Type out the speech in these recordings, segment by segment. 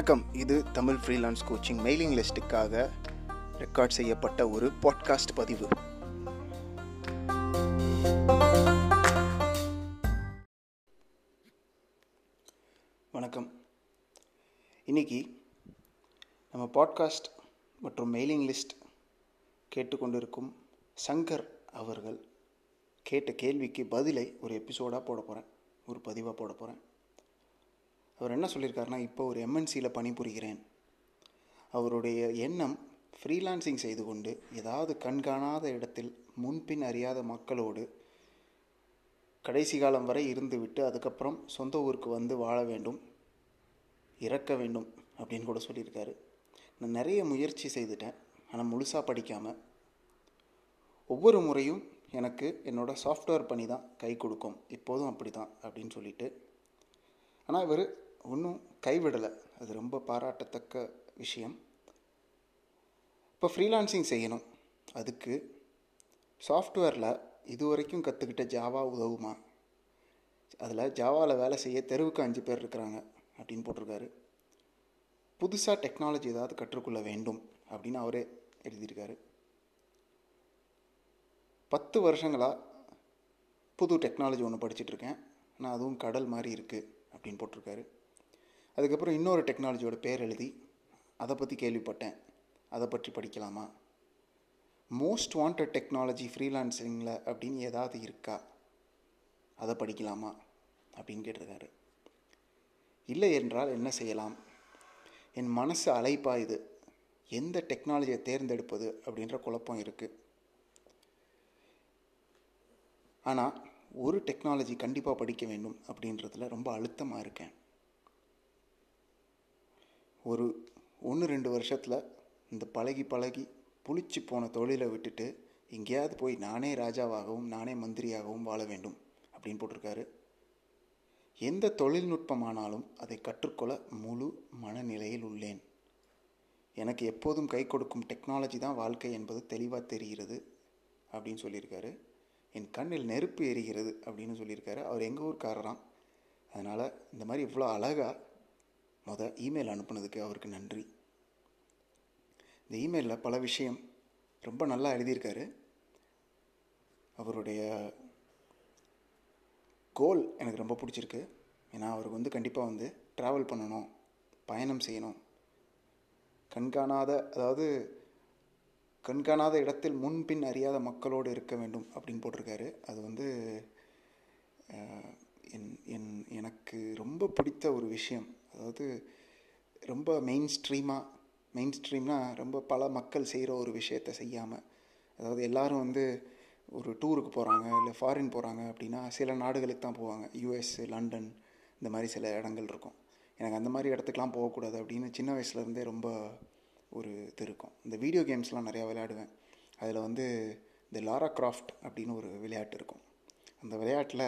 வணக்கம். இது Tamil freelance coaching mailing லிஸ்ட்டுக்காக ரெக்கார்ட் செய்யப்பட்ட ஒரு பாட்காஸ்ட் பதிவு. வணக்கம். இன்னைக்கு நம்ம பாட்காஸ்ட் மற்றும் மெயிலிங் லிஸ்ட் கேட்டுக்கொண்டிருக்கும் சங்கர் அவர்கள் கேட்ட கேள்விக்கு பதிலை ஒரு எபிசோடாக போட போகிறேன் ஒரு பதிவாக போட போகிறேன் அவர் என்ன சொல்லியிருக்காருன்னா இப்போ ஒரு எம்என்சியில் பணிபுரிகிறேன். அவருடைய எண்ணம் ஃப்ரீலான்சிங் செய்து கொண்டு ஏதாவது கண்காணாத இடத்தில் முன்பின் அறியாத மக்களோடு கடைசி காலம் வரை இருந்துவிட்டு அதுக்கப்புறம் சொந்த ஊருக்கு வந்து வாழ வேண்டும் இறக்க வேண்டும் அப்படின்னு கூட சொல்லியிருக்காரு. நான் நிறைய முயற்சி செய்துட்டேன் ஆனால் முழுசாக படிக்காமல் ஒவ்வொரு முறையும் எனக்கு என்னோட சாஃப்ட்வேர் பணி தான் கை கொடுக்கும் இப்போதும் அப்படி தான் அப்படின்னு சொல்லிட்டு. ஆனால் இவர் ஒன்றும் கைவிடலை. அது ரொம்ப பாராட்டத்தக்க விஷயம். இப்போ ஃப்ரீலான்சிங் செய்யணும். அதுக்கு சாஃப்ட்வேரில் இது வரைக்கும் கற்றுக்கிட்ட ஜாவா உதவுமா? அதில் ஜாவாவில் வேலை செய்ய தெருவுக்கு அஞ்சு பேர் இருக்கிறாங்க அப்படின்னு போட்டிருக்காரு. புதுசாக டெக்னாலஜி ஏதாவது கற்றுக்கொள்ள வேண்டும் அப்படின்னு அவரே எழுதியிருக்காரு. பத்து வருஷங்களாக புது டெக்னாலஜி ஒன்று படிச்சுட்ருக்கேன் ஆனால் அதுவும் கடல் மாதிரி இருக்குது அப்படின்னு போட்டிருக்காரு. அதுக்கப்புறம் இன்னொரு டெக்னாலஜியோட பேர் எழுதி அதை பற்றி கேள்விப்பட்டேன். அதை பற்றி படிக்கலாமா? மோஸ்ட் வாண்டட் டெக்னாலஜி ஃப்ரீலான்சிங்கில் அப்படின்னு ஏதாவது இருக்கா? அதை படிக்கலாமா? அப்படின்னு கேட்டிருக்காரு. இல்லை என்றால் என்ன செய்யலாம்? என் மனசு அலைப்பாயுது எந்த டெக்னாலஜியை தேர்ந்தெடுப்பது அப்படின்ற குழப்பம் இருக்குது ஆனால் ஒரு டெக்னாலஜி கண்டிப்பாக படிக்க வேண்டும் அப்படின்றதுல ரொம்ப அழுத்தமாக இருக்கேன். ஒரு ஒன்று ரெண்டு வருஷத்தில் இந்த பழகி பழகி புளிச்சு போன தொழிலை விட்டுட்டு எங்கேயாவது போய் நானே ராஜாவாகவும் நானே மந்திரியாகவும் வாழ வேண்டும் அப்படின்னு போட்டிருக்காரு. எந்த தொழில்நுட்பமானாலும் அதை கற்றுக்கொள்ள முழு மனநிலையில் உள்ளேன். எனக்கு எப்போதும் கை கொடுக்கும் டெக்னாலஜி தான் வாழ்க்கை என்பது தெளிவாக தெரிகிறது அப்படின்னு சொல்லியிருக்காரு. என் கண்ணில் நெருப்பு எரிகிறது அப்படின்னு சொல்லியிருக்காரு. அவர் எங்கள் ஊர்க்காரராம். அதனால் இந்த மாதிரி இவ்வளோ அழகாக மொதல் இமெயில் அனுப்புனதுக்கு அவருக்கு நன்றி. இந்த இமெயிலில் பல விஷயம் ரொம்ப நல்லா எழுதியிருக்காரு. அவருடைய கோல் எனக்கு ரொம்ப பிடிச்சிருக்கு. ஏன்னா அவருக்கு வந்து கண்டிப்பாக வந்து ட்ராவல் பண்ணணும் பயணம் செய்யணும். கண்காணாத அதாவது கண்காணாத இடத்தில் முன்பின் அறியாத மக்களோடு இருக்க வேண்டும் அப்படின்னு போட்டிருக்காரு. அது வந்து என் என் எனக்கு ரொம்ப பிடித்த ஒரு விஷயம். அதாவது ரொம்ப மெயின் ஸ்ட்ரீமாக மெயின் ஸ்ட்ரீம்னால் ரொம்ப பல மக்கள் செய்கிற ஒரு விஷயத்தை செய்யாமல் அதாவது எல்லோரும் வந்து ஒரு டூருக்கு போகிறாங்க இல்லை ஃபாரின் போகிறாங்க அப்படின்னா சில நாடுகளுக்கு தான் போவாங்க. யூஎஸ் லண்டன் இந்த மாதிரி சில இடங்கள் இருக்கும். எனக்கு அந்த மாதிரி இடத்துக்குலாம் போகக்கூடாது அப்படின்னு சின்ன வயசுலேருந்தே ரொம்ப ஒரு இது இருக்கும். இந்த வீடியோ கேம்ஸ்லாம் நிறையா விளையாடுவேன். அதில் வந்து இந்த லாரா கிராஃப்ட் அப்படின்னு ஒரு விளையாட்டு இருக்கும். அந்த விளையாட்டில்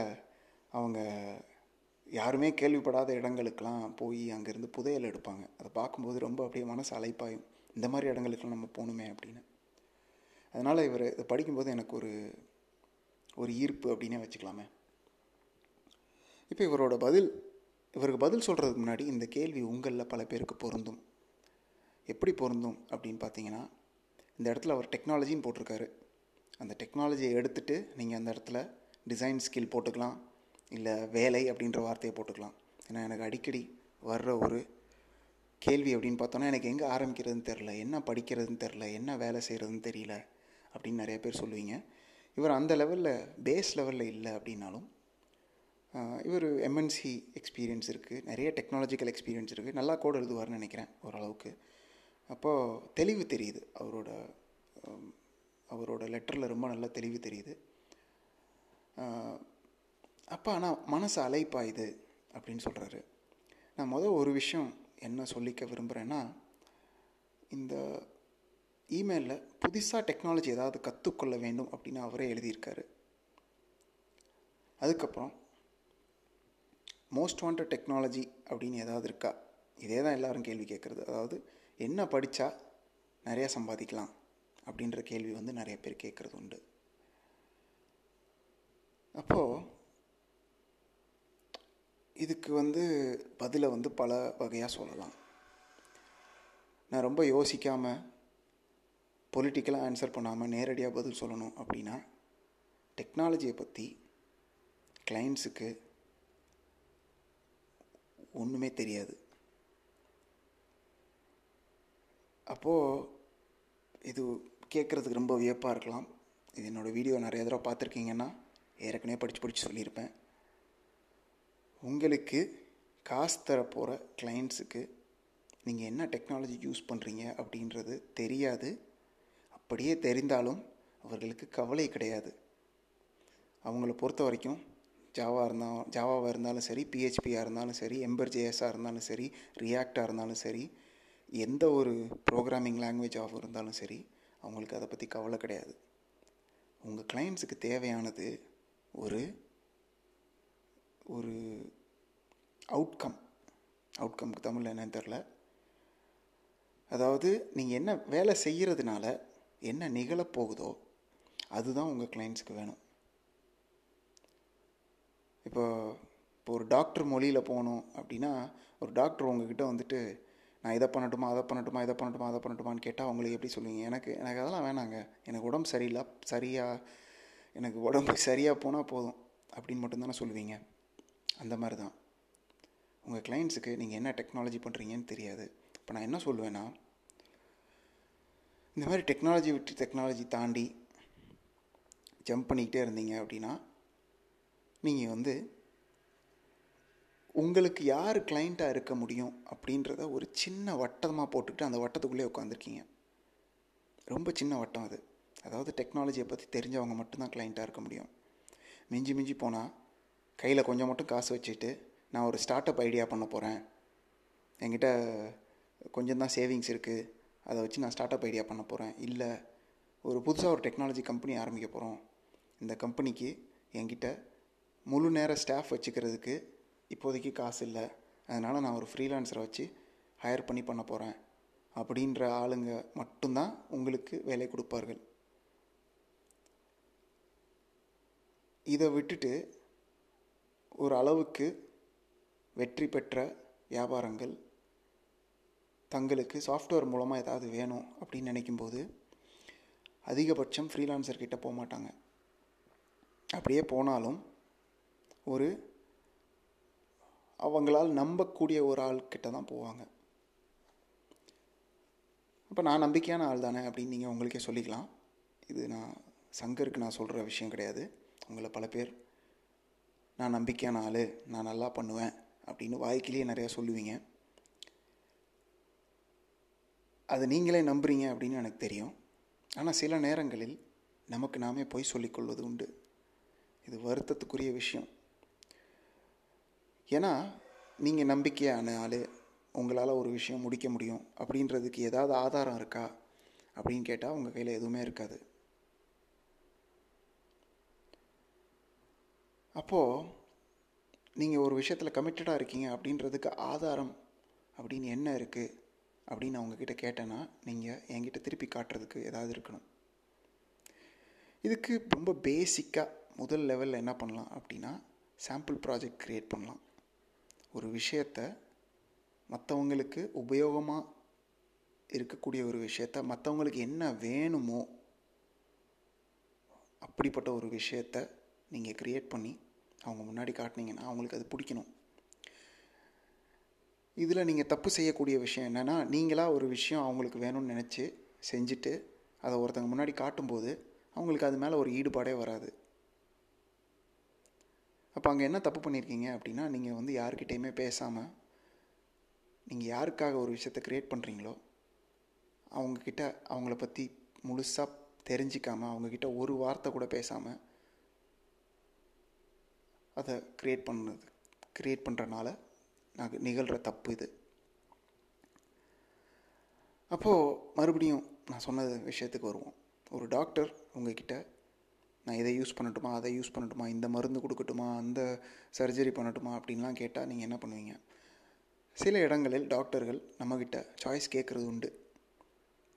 அவங்க யாருமே கேள்விப்படாத இடங்களுக்கெல்லாம் போய் அங்கேருந்து புதையல் எடுப்பாங்க. அதை பார்க்கும்போது ரொம்ப அப்படியே மனசு அலைப்பாயும். இந்த மாதிரி இடங்களுக்கெல்லாம் நம்ம போகணுமே அப்படின்னு. அதனால் இவர் இதை படிக்கும்போது எனக்கு ஒரு ஒரு ஈர்ப்பு அப்படின்னே வச்சுக்கலாமே. இப்போ இவரோட பதில் இவருக்கு பதில் சொல்கிறதுக்கு முன்னாடி இந்த கேள்வி உங்களில் பல பேருக்கு பொருந்தும். எப்படி பொருந்தும் அப்படின்னு பார்த்தீங்கன்னா இந்த இடத்துல அவர் டெக்னாலஜின்னு போட்டிருக்காரு. அந்த டெக்னாலஜியை எடுத்துகிட்டு நீங்கள் அந்த இடத்துல டிசைன் ஸ்கில் போட்டுக்கலாம். இல்லை வேலை அப்படின்ற வார்த்தையை போட்டுக்கலாம். ஏன்னா எனக்கு அடிக்கடி வர்ற ஒரு கேள்வி அப்படின்னு பார்த்தோன்னா எனக்கு எங்கே ஆரம்பிக்கிறதுன்னு தெரில என்ன படிக்கிறதுன்னு தெரில என்ன வேலை செய்கிறதுன்னு தெரியல அப்படின்னு நிறைய பேர் சொல்லுவீங்க. இவர் அந்த லெவலில் பேஸ் லெவலில் இல்லை அப்படின்னாலும் இவர் எம்என்சி எக்ஸ்பீரியன்ஸ் இருக்குது நிறைய டெக்னாலஜிக்கல் எக்ஸ்பீரியன்ஸ் இருக்குது நல்லா கோடு எழுதுவார்னு நினைக்கிறேன் ஓரளவுக்கு. அப்போது தெளிவு தெரியுது அவரோட அவரோட லெட்டரில் ரொம்ப நல்லா தெளிவு தெரியுது. அப்போ ஆனால் மனசு அலைப்பாயுது அப்படின்னு சொல்கிறாரு நான் முதல் ஒரு விஷயம் என்ன சொல்லிக்க விரும்புகிறேன்னா இந்த இமெயிலில் புதுசாக டெக்னாலஜி ஏதாவது கற்றுக்கொள்ள வேண்டும் அப்படின்னு அவரே எழுதியிருக்காரு. அதுக்கப்புறம் மோஸ்ட் வாண்டட் டெக்னாலஜி அப்படின்னு ஏதாவது இருக்கா? இதே தான் எல்லோரும் கேள்வி கேட்குறது. அதாவது என்ன படித்தா நிறையா சம்பாதிக்கலாம் அப்படின்ற கேள்வி வந்து நிறைய பேர் கேட்குறது உண்டு. அப்போது இதுக்கு வந்து பதிலை வந்து பல வகையாக சொல்லலாம். நான் ரொம்ப யோசிக்காமல் பொலிட்டிக்கலாக ஆன்சர் பண்ணாமல் நேரடியாக பதில் சொல்லணும் அப்படின்னா டெக்னாலஜியை பற்றி கிளைண்ட்ஸுக்கு ஒன்றுமே தெரியாது. அப்போது இது கேட்குறதுக்கு ரொம்ப வியப்பாக இருக்கலாம். இது என்னோடய வீடியோ நிறைய தடவை பார்த்துருக்கீங்கன்னா ஏற்கனவே படித்து படித்து சொல்லியிருப்பேன். உங்களுக்கு காசு தர போகிற கிளைண்ட்ஸுக்கு நீங்கள் என்ன டெக்னாலஜி யூஸ் பண்ணுறீங்க அப்படின்றது தெரியாது. அப்படியே தெரிந்தாலும் அவர்களுக்கு கவலை கிடையாது. அவங்கள பொறுத்த வரைக்கும் ஜாவா இருந்தால் ஜாவாவாக இருந்தாலும் சரி பிஹெச்பியாக இருந்தாலும் சரி எம்பர்ஜேஎஸாக இருந்தாலும் சரி ரியாக்டாக இருந்தாலும் சரி எந்த ஒரு ப்ரோக்ராமிங் லாங்குவேஜாக இருந்தாலும் சரி அவங்களுக்கு அதை பற்றி கவலை கிடையாது. உங்கள் கிளைண்ட்ஸுக்கு தேவையானது ஒரு ஒரு அவுட்கம் அவுட்கம்க்கு தமிழில் என்னன்னு தெரில அதாவது நீங்கள் என்ன வேலை செய்கிறதுனால என்ன நிகழப்போகுதோ அதுதான் உங்கள் கிளைண்ட்ஸுக்கு வேணும். இப்போ இப்போ ஒரு டாக்டர் மொழியில் போகணும் அப்படின்னா ஒரு டாக்டர் உங்ககிட்ட வந்துட்டு நான் இதை பண்ணட்டுமா அதை பண்ணட்டுமா இதை பண்ணட்டுமா அதை பண்ணட்டுமான்னு கேட்டால் அவங்களுக்கு எப்படி சொல்லுவீங்க? எனக்கு எனக்கு அதெல்லாம் வேணாங்க. எனக்கு உடம்பு சரியில்லை சரியாக எனக்கு உடம்பு சரியாக போனால் போதும் அப்படின்னு மட்டும்தானே சொல்லுவீங்க. அந்த மாதிரி தான். உங்கள் கிளைண்ட்ஸுக்கு நீங்கள் என்ன டெக்னாலஜி பண்ணுறீங்கன்னு தெரியாது. இப்போ நான் என்ன சொல்லுவேன்னா இந்த மாதிரி டெக்னாலஜி விட்டு டெக்னாலஜி தாண்டி ஜம்ப் பண்ணிக்கிட்டே இருந்தீங்க அப்படின்னா நீங்கள் வந்து உங்களுக்கு யார் கிளைண்ட்டாக இருக்க முடியும் அப்படின்றத ஒரு சின்ன வட்டமாக போட்டுக்கிட்டு அந்த வட்டத்துக்குள்ளே உட்காந்துருக்கீங்க ரொம்ப சின்ன வட்டம் அது. அதாவது டெக்னாலஜியை பற்றி தெரிஞ்சவங்க மட்டும்தான் கிளைண்ட்டாக இருக்க முடியும். மிஞ்சி மிஞ்சி போனால் கையில் கொஞ்சம் மட்டும் காசு வச்சுட்டு நான் ஒரு ஸ்டார்ட் அப் ஐடியா பண்ண போகிறேன் என்கிட்ட கொஞ்சம் தான் சேவிங்ஸ் இருக்குது அதை வச்சு நான் ஸ்டார்ட் அப் ஐடியா பண்ண போகிறேன் இல்லை ஒரு புதுசாக ஒரு டெக்னாலஜி கம்பெனி ஆரம்பிக்க போகிறோம் இந்த கம்பெனிக்கு என்கிட்ட முழு நேர ஸ்டாஃப் வச்சுக்கிறதுக்கு இப்போதைக்கு காசு இல்லை. அதனால் நான் ஒரு ஃப்ரீலான்சரை வச்சு ஹையர் பண்ணி பண்ண போகிறேன் அப்படின்ற ஆளுங்க மட்டும்தான் உங்களுக்கு வேலை கொடுப்பார்கள். இதை விட்டுட்டு ஒரு அளவுக்கு வெற்றி பெற்ற வியாபாரங்கள் தங்களுக்கு சாஃப்ட்வேர் மூலமாக ஏதாவது வேணும் அப்படின்னு நினைக்கும்போது அதிகபட்சம் ஃப்ரீலான்சர்கிட்ட போக மாட்டாங்க. அப்படியே போனாலும் ஒரு அவங்களால் நம்பக்கூடிய ஒரு ஆள்கிட்ட தான் போவாங்க. அப்போ நான் நம்பிக்கையான ஆள் தானே அப்படின்னு நீங்கள் உங்களுக்கே சொல்லிக்கலாம். இது நான் சங்கருக்கு நான் சொல்கிற விஷயம் கிடையாது. உங்களை பல பேர் நான் நம்பிக்கையான ஆள் நான் நல்லா பண்ணுவேன் அப்படின்னு வாய்க்கிலேயே நிறையா சொல்லுவீங்க. அது நீங்களே நம்புறீங்க அப்படின்னு எனக்கு தெரியும். ஆனால் சில நேரங்களில் நமக்கு நாமே பொய் சொல்லிக்கொள்வது உண்டு. இது வருத்தத்துக்குரிய விஷயம். ஏன்னா நீங்கள் நம்பிக்கையான ஆள் உங்களால் ஒரு விஷயம் முடிக்க முடியும் அப்படின்றதுக்கு ஏதாவது ஆதாரம் இருக்கா அப்படின்னு கேட்டால் உங்கள் கையில் எதுவுமே இருக்காது. அப்போது நீங்கள் ஒரு விஷயத்தில் கமிட்டடாக இருக்கீங்க அப்படின்றதுக்கு ஆதாரம் அப்படின்னு என்ன இருக்குது அப்படின்னு நான் உங்ககிட்ட கேட்டேன்னா நீங்கள் என்கிட்ட திருப்பி காட்டுறதுக்கு ஏதாவது இருக்கணும். இதுக்கு ரொம்ப பேசிக்காக முதல் லெவலில் என்ன பண்ணலாம் அப்படின்னா சாம்பிள் ப்ராஜெக்ட் க்ரியேட் பண்ணலாம். ஒரு விஷயத்தை மற்றவங்களுக்கு உபயோகமாக இருக்கக்கூடிய ஒரு விஷயத்த மற்றவங்களுக்கு என்ன வேணுமோ அப்படிப்பட்ட ஒரு விஷயத்த நீங்கள் க்ரியேட் பண்ணி அவங்க முன்னாடி காட்டினீங்கன்னா அவங்களுக்கு அது பிடிக்கணும். இதில் நீங்கள் தப்பு செய்யக்கூடிய விஷயம் என்னென்னா நீங்களாக ஒரு விஷயம் அவங்களுக்கு வேணும்னு நினச்சி செஞ்சுட்டு அதை ஒருத்தங்க முன்னாடி காட்டும்போது அவங்களுக்கு அது மேலே ஒரு ஈடுபாடே வராது. அப்போ அங்கே என்ன தப்பு பண்ணியிருக்கீங்க அப்படின்னா நீங்கள் வந்து யாருக்கிட்டேயுமே பேசாமல் நீங்கள் யாருக்காக ஒரு விஷயத்த க்ரியேட் பண்ணுறீங்களோ அவங்கக்கிட்ட அவங்கள பற்றி முழுசாக தெரிஞ்சிக்காமல் அவங்கக்கிட்ட ஒரு வார்த்தை கூட பேசாமல் அதை க்ரியேட் பண்ணது க்ரியேட் பண்ணுறனால நான் நிகழ்கிற தப்பு இது. அப்போது மறுபடியும் நான் சொன்ன விஷயத்துக்கு வருவோம். ஒரு டாக்டர் உங்ககிட்ட நான் இதை யூஸ் பண்ணட்டுமா அதை யூஸ் பண்ணட்டுமா இந்த மருந்து கொடுக்கட்டுமா அந்த சர்ஜரி பண்ணட்டுமா? அப்படின்லாம் கேட்டால் நீங்கள் என்ன பண்ணுவீங்க? சில இடங்களில் டாக்டர்கள் நம்மக்கிட்ட சாய்ஸ் கேட்குறது உண்டு.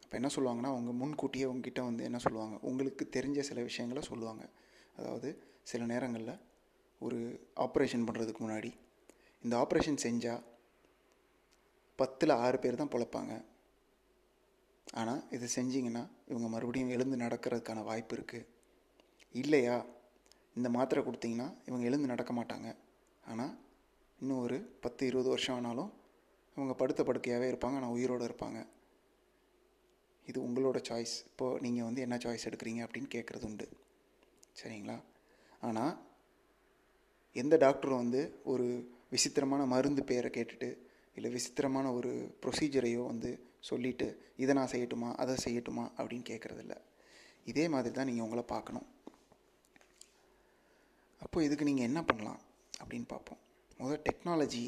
அப்போ என்ன சொல்லுவாங்கன்னா அவங்க முன்கூட்டியே உங்ககிட்ட வந்து என்ன சொல்லுவாங்க? உங்களுக்கு தெரிஞ்ச சில விஷயங்களை சொல்லுவாங்க. அதாவது சில நேரங்களில் ஒரு ஆப்ரேஷன் பண்ணுறதுக்கு முன்னாடி. இந்த ஆப்ரேஷன் செஞ்சால் பத்தில் ஆறு பேர் தான் பிழைப்பாங்க. ஆனால் இதை செஞ்சிங்கன்னா இவங்க மறுபடியும் எழுந்து நடக்கிறதுக்கான வாய்ப்பு இருக்குது இல்லையா? இந்த மாத்திரை கொடுத்தீங்கன்னா இவங்க எழுந்து நடக்க மாட்டாங்க. ஆனால் இன்னும் ஒரு பத்து இருபது வருஷம் ஆனாலும் இவங்க படுத்த படுக்கையாகவே இருப்பாங்க. ஆனால் உயிரோடு இருப்பாங்க. இது உங்களோட சாய்ஸ் இப்போது நீங்கள் வந்து என்ன சாய்ஸ் எடுக்கிறீங்க அப்படின்னு கேட்குறது உண்டு. சரிங்களா? ஆனால் எந்த டாக்டரும் வந்து ஒரு விசித்திரமான மருந்து பேரை கேட்டுட்டு இல்லை விசித்திரமான ஒரு ப்ரொசீஜரையோ வந்து சொல்லிவிட்டு இதை நான் செய்யட்டுமா அதை செய்யட்டுமா அப்படின்னு கேட்குறதில்ல இதே மாதிரி தான் நீங்கள் உங்களை பார்க்கணும். அப்போ இதுக்கு நீங்கள் என்ன பண்ணலாம் அப்படின்னு பார்ப்போம். முதல் டெக்னாலஜி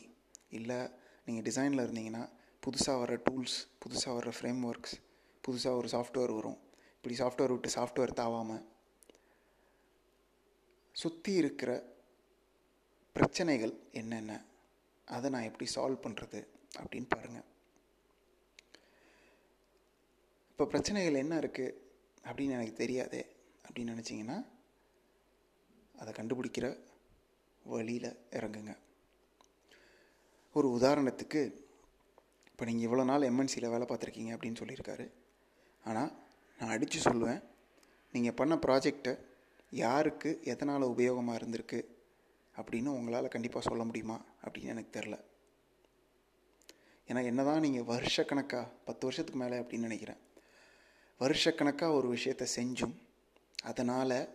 இல்லை நீங்கள் டிசைனில் இருந்தீங்கன்னா புதுசாக வர டூல்ஸ் புதுசாக வர ஃப்ரேம் ஒர்க்ஸ் புதுசாக ஒரு சாஃப்ட்வேர் வரும். இப்படி சாஃப்ட்வேர் விட்டு சாஃப்ட்வேர் தாவாமல் சுற்றி இருக்கிற பிரச்சனைகள் என்னென்ன? அதை நான் எப்படி சால்வ் பண்ணுறது அப்படின்னு பாருங்கள் இப்போ பிரச்சனைகள் என்ன இருக்குது அப்படின்னு எனக்கு தெரியாதே அப்படின்னு நினச்சிங்கன்னா அதை கண்டுபிடிக்கிற வழியில் இறங்குங்க. ஒரு உதாரணத்துக்கு இப்போ நீங்கள் இவ்வளோ நாள் எம்என்சியில் வேலை பார்த்துருக்கீங்க அப்படின்னு சொல்லியிருக்காரு. ஆனால் நான் அடித்து சொல்லுவேன் நீங்கள் பண்ண ப்ராஜெக்டை யாருக்கு எதனால் உபயோகமாக இருந்திருக்கு? அப்படின்னு உங்களால் கண்டிப்பாக சொல்ல முடியுமா அப்படின்னு எனக்கு தெரில ஏன்னா என்ன தான் நீங்கள் வருஷக்கணக்காக பத்து வருஷத்துக்கு மேலே அப்படின்னு நினைக்கிறேன். வருஷக்கணக்காக ஒரு விஷயத்தை செஞ்சும் அதனால்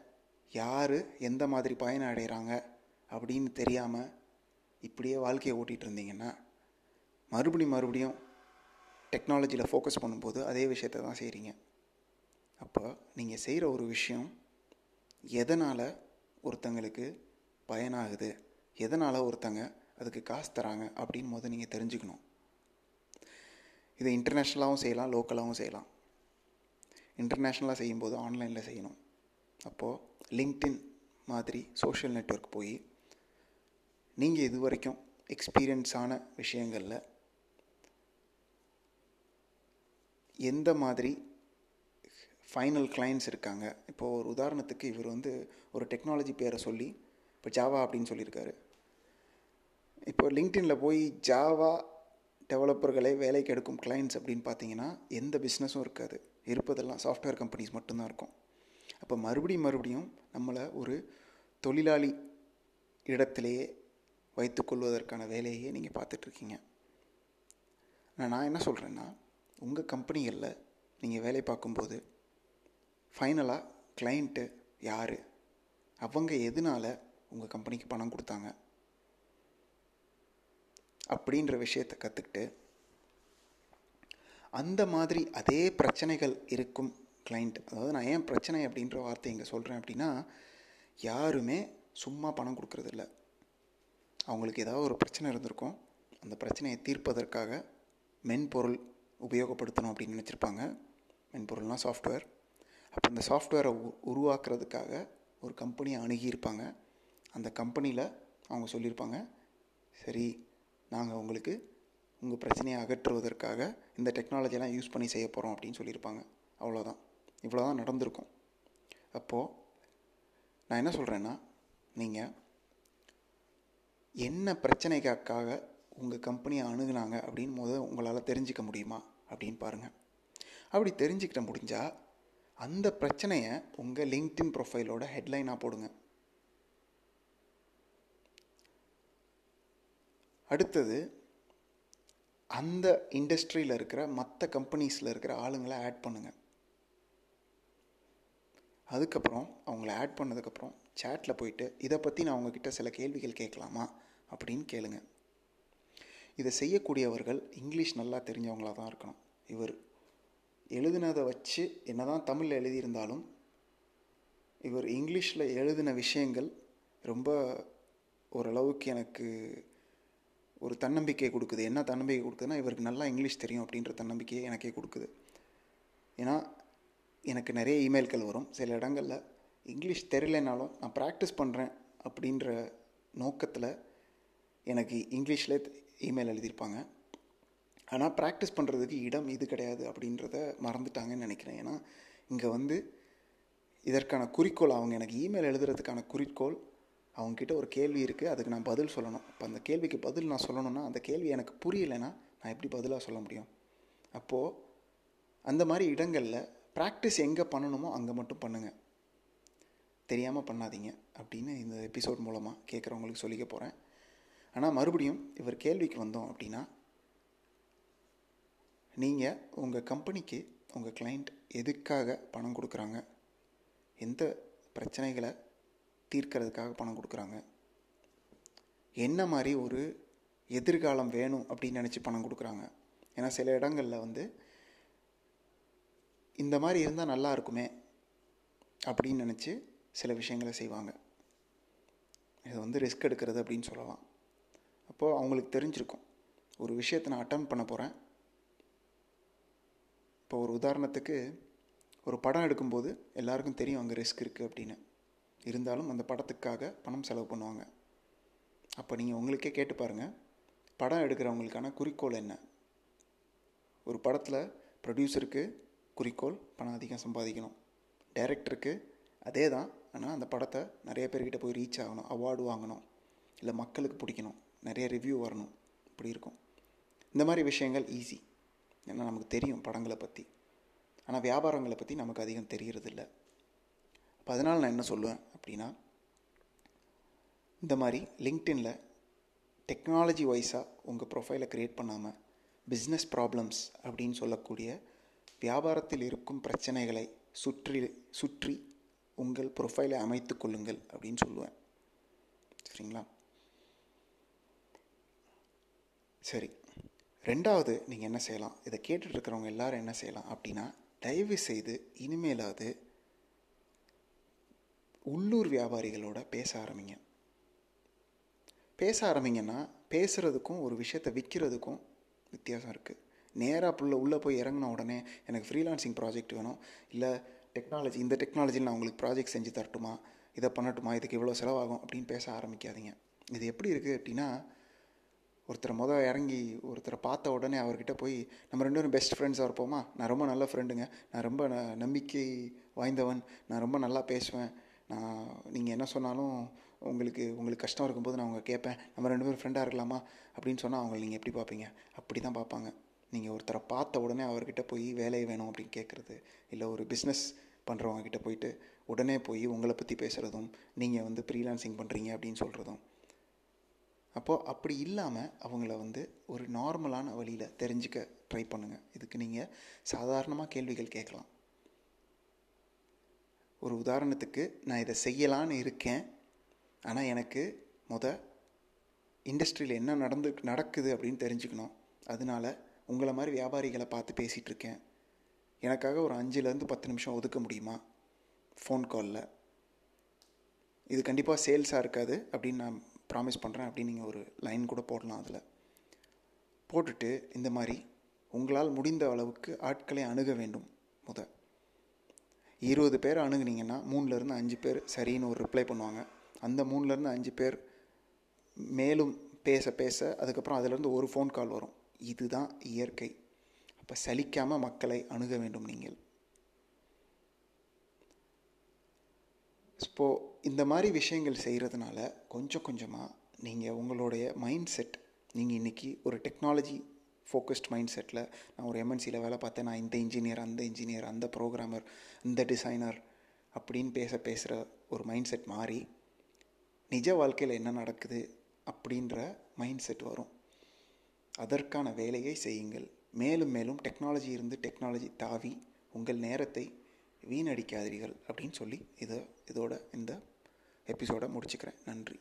யார் எந்த மாதிரி பயன் அடைகிறாங்க அப்படின்னு தெரியாமல் இப்படியே வாழ்க்கையை ஓட்டிகிட்டு இருந்தீங்கன்னா மறுபடியும் மறுபடியும் டெக்னாலஜியில் ஃபோக்கஸ் பண்ணும்போது அதே விஷயத்தை தான் செய்கிறீங்க அப்போ நீங்கள் செய்கிற ஒரு விஷயம் எதனால் ஒருத்தங்களுக்கு பயனாகுது. எதனால் ஒருத்தங்க அதுக்கு காசு தராங்க அப்படின்னு போது நீங்கள் தெரிஞ்சுக்கணும். இதை இன்டர்நேஷ்னலாகவும் செய்யலாம் லோக்கலாகவும் செய்யலாம். இன்டர்நேஷ்னலாக செய்யும்போது ஆன்லைனில் செய்யணும். அப்போது லிங்க்டின் மாதிரி சோஷியல் நெட்ஒர்க் போய் நீங்கள் இது வரைக்கும் எக்ஸ்பீரியன்ஸான விஷயங்களில் எந்த மாதிரி ஃபைனல் கிளைண்ட்ஸ் இருக்காங்க. இப்போது ஒரு உதாரணத்துக்கு இவர் வந்து ஒரு டெக்னாலஜி பேரை சொல்லி இப்போ ஜாவா அப்படின்னு சொல்லியிருக்காரு. இப்போ லிங்க்டின்ல போய் ஜாவா டெவலப்பர்களை வேலைக்கு எடுக்கும் கிளைண்ட்ஸ் அப்படின்னு பார்த்தீங்கன்னா எந்த பிஸ்னஸும் இருக்காது. இருப்பதெல்லாம் சாஃப்ட்வேர் கம்பெனிஸ் மட்டும்தான் இருக்கும். அப்போ மறுபடியும் மறுபடியும் நம்மளை ஒரு தொழிலாளி இடத்திலேயே வைத்துக்கொள்வதற்கான வேலையே நீங்கள் பார்த்துட்ருக்கீங்க நான் என்ன சொல்கிறேன்னா உங்கள் கம்பெனிகளில் நீங்கள் வேலை பார்க்கும்போது ஃபைனலாக கிளைண்ட்டு யார்? அவங்க எதனால் உங்கள் கம்பெனிக்கு பணம் கொடுத்தாங்க. அப்படின்ற விஷயத்தை கற்றுக்கிட்டு அந்த மாதிரி அதே பிரச்சனைகள் இருக்கும் கிளைண்ட் அதாவது நான் ஏன் பிரச்சனை அப்படின்ற வார்த்தை இங்கே சொல்கிறேன் அப்படின்னா யாருமே சும்மா பணம் கொடுக்குறதில்ல. அவங்களுக்கு ஏதாவது ஒரு பிரச்சனை இருந்திருக்கும். அந்த பிரச்சனையை தீர்ப்பதற்காக மென்பொருள் உபயோகப்படுத்தணும் அப்படின்னு நினச்சிருப்பாங்க. மென்பொருள்னால் சாஃப்ட்வேர் அப்போ இந்த சாஃப்ட்வேரை உருவாக்குறதுக்காக ஒரு கம்பெனியை அணுகியிருப்பாங்க. அந்த கம்பெனியில் அவங்க சொல்லியிருப்பாங்க சரி நாங்கள் உங்களுக்கு உங்கள் பிரச்சனையை அகற்றுவதற்காக இந்த டெக்னாலஜியெலாம் யூஸ் பண்ணி செய்ய போகிறோம் அப்படின்னு சொல்லியிருப்பாங்க. அவ்வளோதான் இவ்வளோ தான் நடந்திருக்கும். அப்போது நான் என்ன சொல்கிறேன்னா நீங்கள் என்ன பிரச்சனைக்காக உங்கள் கம்பெனியை அணுகுனாங்க அப்படின்னு போது உங்களால் தெரிஞ்சிக்க முடியுமா அப்படின்னு பாருங்கள் அப்படி தெரிஞ்சுக்கிட்ட முடிஞ்சால் அந்த பிரச்சனையை உங்கள் லிங்க்டின் ப்ரொஃபைலோட ஹெட்லைனாக போடுங்க. அடுத்தது அந்த இண்டஸ்ட்ரியில் இருக்கிற மற்ற கம்பெனிஸில் இருக்கிற ஆளுங்களை ஆட் பண்ணுங்கள் அதுக்கப்புறம் அவங்கள ஆட் பண்ணதுக்கப்புறம் சேட்டில் போயிட்டு இதை பற்றி நான் உங்ககிட்ட சில கேள்விகள் கேட்கலாமா அப்படின்னு கேளுங்க. இதை செய்யக்கூடியவர்கள் இங்கிலீஷ் நல்லா தெரிஞ்சவங்களாக தான் இருக்கணும். இவர் எழுதினதை வச்சு என்ன தான் தமிழில் எழுதியிருந்தாலும் இவர் இங்கிலீஷில் எழுதின விஷயங்கள் ரொம்ப ஓரளவுக்கு எனக்கு ஒரு தன்னம்பிக்கை கொடுக்குது. என்ன தன்னம்பிக்கை கொடுக்குதுன்னா இவருக்கு நல்லா இங்கிலீஷ் தெரியும் அப்படின்ற தன்னம்பிக்கையை எனக்கே கொடுக்குது. ஏன்னா எனக்கு நிறைய இமெயில்கள் வரும். சில இடங்களில் இங்கிலீஷ் தெரியலனாலும் நான் ப்ராக்டிஸ் பண்ணுறேன் அப்படின்ற நோக்கத்தில் எனக்கு இங்கிலீஷில் இமெயில் எழுதியிருப்பாங்க. ஆனால் ப்ராக்டிஸ் பண்ணுறதுக்கு இடம் இது கிடையாது அப்படின்றத மறந்துட்டாங்கன்னு நினைக்கிறேன். ஏன்னா இங்கே வந்து இதற்கான குறிக்கோள் அவங்க எனக்கு இமெயில் எழுதுறதுக்கான குறிக்கோள் அவங்கக்கிட்ட ஒரு கேள்வி இருக்குது அதுக்கு நான் பதில் சொல்லணும். அப்போ அந்த கேள்விக்கு பதில் நான் சொல்லணும்னா அந்த கேள்வி எனக்கு புரியலைன்னா நான் எப்படி பதிலாக சொல்ல முடியும்? அப்போது அந்த மாதிரி இடங்களில் ப்ராக்டிஸ் எங்கே பண்ணணுமோ அங்கே மட்டும் பண்ணுங்கள் தெரியாமல் பண்ணாதீங்க அப்படின்னு இந்த எபிசோட் மூலமாக கேட்குறவங்களுக்கு சொல்லிக்க போகிறேன் ஆனால் மறுபடியும் இவர் கேள்விக்கு வந்தோம் அப்படின்னா நீங்கள் உங்கள் கம்பெனிக்கு உங்கள் கிளைண்ட் எதுக்காக பணம் கொடுக்குறாங்க? எந்த பிரச்சனைகளை தீர்க்கிறதுக்காக பணம் கொடுக்குறாங்க. என்ன மாதிரி ஒரு எதிர்காலம் வேணும் அப்படின்னு நினச்சி பணம் கொடுக்குறாங்க. ஏன்னா சில இடங்களில் வந்து இந்த மாதிரி இருந்தால் நல்லா இருக்குமே அப்படின்னு நினச்சி சில விஷயங்களை செய்வாங்க. இது வந்து ரிஸ்க் எடுக்கிறது அப்படின்னு சொல்லலாம். அப்போது அவங்களுக்கு தெரிஞ்சிருக்கும். ஒரு விஷயத்தை நான் அட்டன் பண்ண போகிறேன் இப்போ ஒரு உதாரணத்துக்கு ஒரு படம் எடுக்கும்போது எல்லாருக்கும் தெரியும் அங்கே ரிஸ்க் இருக்குது அப்படின்னு. இருந்தாலும் அந்த படத்துக்காக பணம் செலவு பண்ணுவாங்க. அப்போ நீங்கள் உங்களுக்கே கேட்டு பாருங்கள் படம் எடுக்கிறவங்களுக்கான குறிக்கோள் என்ன? ஒரு படத்தில் ப்ரொடியூசருக்கு குறிக்கோள் பணம் அதிகம் சம்பாதிக்கணும். டைரக்டருக்கு அதே தான் ஆனால் அந்த படத்தை நிறைய பேர்கிட்ட போய் ரீச் ஆகணும். அவார்டு வாங்கணும். இல்லை மக்களுக்கு பிடிக்கணும். நிறைய ரிவ்யூ வரணும். இப்படி இருக்கும். இந்த மாதிரி விஷயங்கள் ஈஸி ஏன்னா நமக்கு தெரியும் படங்களை பற்றி ஆனால் வியாபாரங்களை பற்றி நமக்கு அதிகம் தெரியறதில்ல. அப்போ அதனால் நான் என்ன சொல்லுவேன் அப்படின்னா இந்த மாதிரி லிங்க்டின்ல டெக்னாலஜி வைஸாக உங்கள் ப்ரொஃபைலை க்ரியேட் பண்ணாமல் பிஸ்னஸ் ப்ராப்ளம்ஸ் அப்படின்னு சொல்லக்கூடிய வியாபாரத்தில் இருக்கும் பிரச்சனைகளை சுற்றி சுற்றி உங்கள் ப்ரொஃபைலை அமைத்து கொள்ளுங்கள் அப்படின்னு சொல்லுவேன். சரிங்களா? சரி. ரெண்டாவது நீங்கள் என்ன செய்யலாம்? இதை கேட்டுட்ருக்கிறவங்க இருக்கிறவங்க என்ன செய்யலாம் அப்படின்னா தயவு செய்து இனிமேலாவது உள்ளூர் வியாபாரிகளோட பேச ஆரம்பிங்க. பேச ஆரம்பிங்கன்னா பேசுகிறதுக்கும் ஒரு விஷயத்தை விற்கிறதுக்கும் வித்தியாசம் இருக்குது நேராக புள்ள உள்ளே போய் இறங்கின உடனே எனக்கு ஃப்ரீலான்சிங் ப்ராஜெக்ட் வேணும். இல்லை டெக்னாலஜி இந்த டெக்னாலஜியில் நான் உங்களுக்கு ப்ராஜெக்ட் செஞ்சு தரட்டுமா? இதை பண்ணட்டுமா? இதுக்கு இவ்வளோ செலவாகும் அப்படின்னு பேச ஆரம்பிக்காதீங்க. இது எப்படி இருக்குது அப்படின்னா ஒருத்தரை மொதல் இறங்கி ஒருத்தரை பார்த்த உடனே அவர்கிட்ட போய் நம்ம ரெண்டு பேரும் பெஸ்ட் ஃப்ரெண்ட்ஸாக இருப்போமா? நான் ரொம்ப நல்ல ஃப்ரெண்டுங்க நான் ரொம்ப ந நம்பிக்கை வாய்ந்தவன். நான் ரொம்ப நல்லா பேசுவேன். நான் நீங்கள் என்ன சொன்னாலும் உங்களுக்கு உங்களுக்கு கஷ்டம் இருக்கும்போது நான் அவங்க கேட்பேன் நம்ம ரெண்டு பேரும் ஃப்ரெண்டாக இருக்கலாமா? அப்படின்னு சொன்னால் அவங்களை நீங்கள் எப்படி பார்ப்பீங்க? அப்படி தான் பார்ப்பாங்க. நீங்கள் ஒருத்தரை பார்த்த உடனே அவர்கிட்ட போய் வேலையை வேணும் அப்படின்னு கேட்குறது இல்லை ஒரு பிஸ்னஸ் பண்ணுறவங்க கிட்ட போயிட்டு உடனே போய் உங்களை பற்றி பேசுகிறதும் நீங்கள் வந்து ஃப்ரீலான்சிங் பண்ணுறீங்க அப்படின்னு சொல்கிறதும் அப்போது அப்படி இல்லாமல் அவங்கள வந்து ஒரு நார்மலான வழியில் தெரிஞ்சுக்க ட்ரை பண்ணுங்கள் இதுக்கு நீங்கள் சாதாரணமாக கேள்விகள் கேட்கலாம். ஒரு உதாரணத்துக்கு நான் இதை செய்யலான்னு இருக்கேன். ஆனால் எனக்கு முத இண்டஸ்ட்ரியில் என்ன நடந்து நடக்குது அப்படின்னு தெரிஞ்சுக்கணும். அதனால உங்களை மாதிரி வியாபாரிகளை பார்த்து பேசிகிட்ருக்கேன் எனக்காக ஒரு அஞ்சுலேருந்து பத்து நிமிஷம் ஒதுக்க முடியுமா? ஃபோன் காலில் இது கண்டிப்பாக சேல்ஸாக இருக்காது அப்படின்னு நான் ப்ராமிஸ் பண்ணுறேன் அப்படின்னு நீங்கள் ஒரு லைன் கூட போடலாம் அதில். போட்டுட்டு இந்த மாதிரி உங்களால் முடிந்த அளவுக்கு ஆட்களை அணுக வேண்டும் முத. இருபது பேர் அணுகுனீங்கன்னா மூணுலேருந்து அஞ்சு பேர் சரின்னு ஒரு ரிப்ளை பண்ணுவாங்க. அந்த மூணுலேருந்து அஞ்சு பேர் மேலும் பேச பேச அதுக்கப்புறம் அதிலேருந்து ஒரு ஃபோன் கால் வரும். இதுதான் இயற்கை. அப்போ சலிக்காமல் மக்களை அணுக வேண்டும் நீங்கள். இப்போ இந்த மாதிரி விஷயங்கள் செய்கிறதுனால கொஞ்சம் கொஞ்சமாக நீங்கள் உங்களுடைய மைண்ட் செட் நீங்கள் இன்றைக்கி ஒரு டெக்னாலஜி ஃபோக்கஸ்ட் மைண்ட் செட்டில் நான் ஒரு எம்என்சியில் வேலை பார்த்தேன் நான் இந்த இன்ஜினியர் அந்த இன்ஜினியர் அந்த ப்ரோக்ராமர் இந்த டிசைனர் அப்படின்னு பேச பேசுகிற ஒரு மைண்ட் செட் மாறி நிஜ வாழ்க்கையில் என்ன நடக்குது அப்படின்ற மைண்ட் செட் வரும். அதற்கான வேலையை செய்யுங்கள். மேலும் மேலும் டெக்னாலஜி இருந்து டெக்னாலஜி தாவி உங்கள் நேரத்தை வீணடிக்காதீர்கள் அப்படின்னு சொல்லி இதை இதோட இந்த எபிசோடை முடிச்சுக்கிறேன். நன்றி.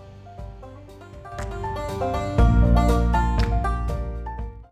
Thank you